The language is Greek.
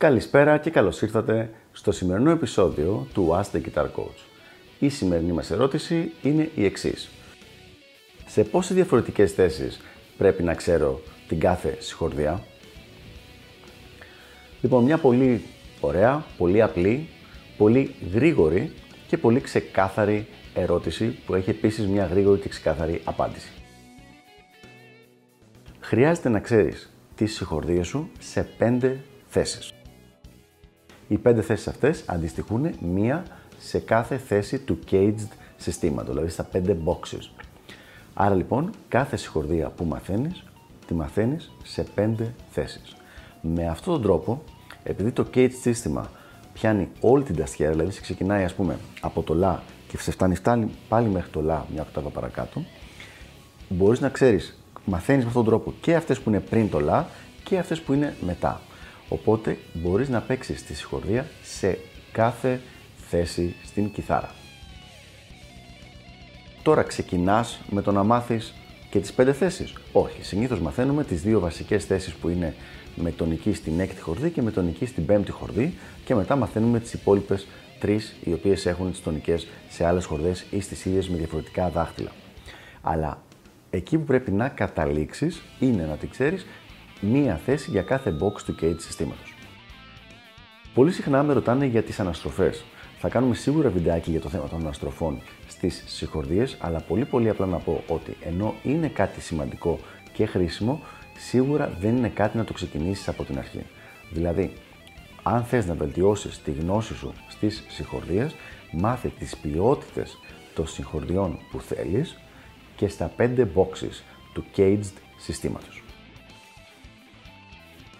Καλησπέρα και καλώς ήρθατε στο σημερινό επεισόδιο του Ask the Guitar Coach. Η σημερινή μας ερώτηση είναι η εξής. Σε πόσες διαφορετικές θέσεις πρέπει να ξέρω την κάθε συγχορδία; Λοιπόν, μια πολύ ωραία, πολύ απλή, πολύ γρήγορη και πολύ ξεκάθαρη ερώτηση που έχει επίσης μια γρήγορη και ξεκάθαρη απάντηση. Χρειάζεται να ξέρεις τις συγχορδίες σου σε πέντε θέσεις. Οι πέντε θέσεις αυτές αντιστοιχούν μία σε κάθε θέση του caged συστήματος, δηλαδή στα πέντε boxes. Άρα λοιπόν, κάθε συγχορδία που μαθαίνεις, τη μαθαίνεις σε πέντε θέσεις. Με αυτόν τον τρόπο, επειδή το caged σύστημα πιάνει όλη την ταστιέρα, δηλαδή σε ξεκινάει ας πούμε από το λα και σε φτάνει, φτάνει πάλι μέχρι το λα μια οκτάβα παρακάτω, μπορείς να ξέρεις, μαθαίνεις με αυτόν τον τρόπο και αυτές που είναι πριν το λα και αυτές που είναι μετά. Οπότε μπορείς να παίξεις τη συγχορδία σε κάθε θέση στην κιθάρα. Τώρα ξεκινάς με το να μάθεις και τις πέντε θέσεις. Όχι, συνήθως μαθαίνουμε τις δύο βασικές θέσεις που είναι με τονική στην έκτη χορδή και με τονική στην πέμπτη χορδή και μετά μαθαίνουμε τις υπόλοιπες τρεις οι οποίες έχουν τις τονικές σε άλλες χορδές ή στις ίδιες με διαφορετικά δάχτυλα. Αλλά εκεί που πρέπει να καταλήξεις είναι να την ξέρεις μία θέση για κάθε box του cage συστήματος. Πολύ συχνά με ρωτάνε για τις αναστροφές. Θα κάνουμε σίγουρα βιντεάκι για το θέμα των αναστροφών στις συγχορδίες, αλλά πολύ πολύ απλά να πω ότι ενώ είναι κάτι σημαντικό και χρήσιμο, σίγουρα δεν είναι κάτι να το ξεκινήσεις από την αρχή. Δηλαδή, αν θες να βελτιώσεις τη γνώση σου στις συγχορδίες, μάθε τις ποιότητες των συγχορδιών που θέλεις και στα 5 boxes του caged συστήματος.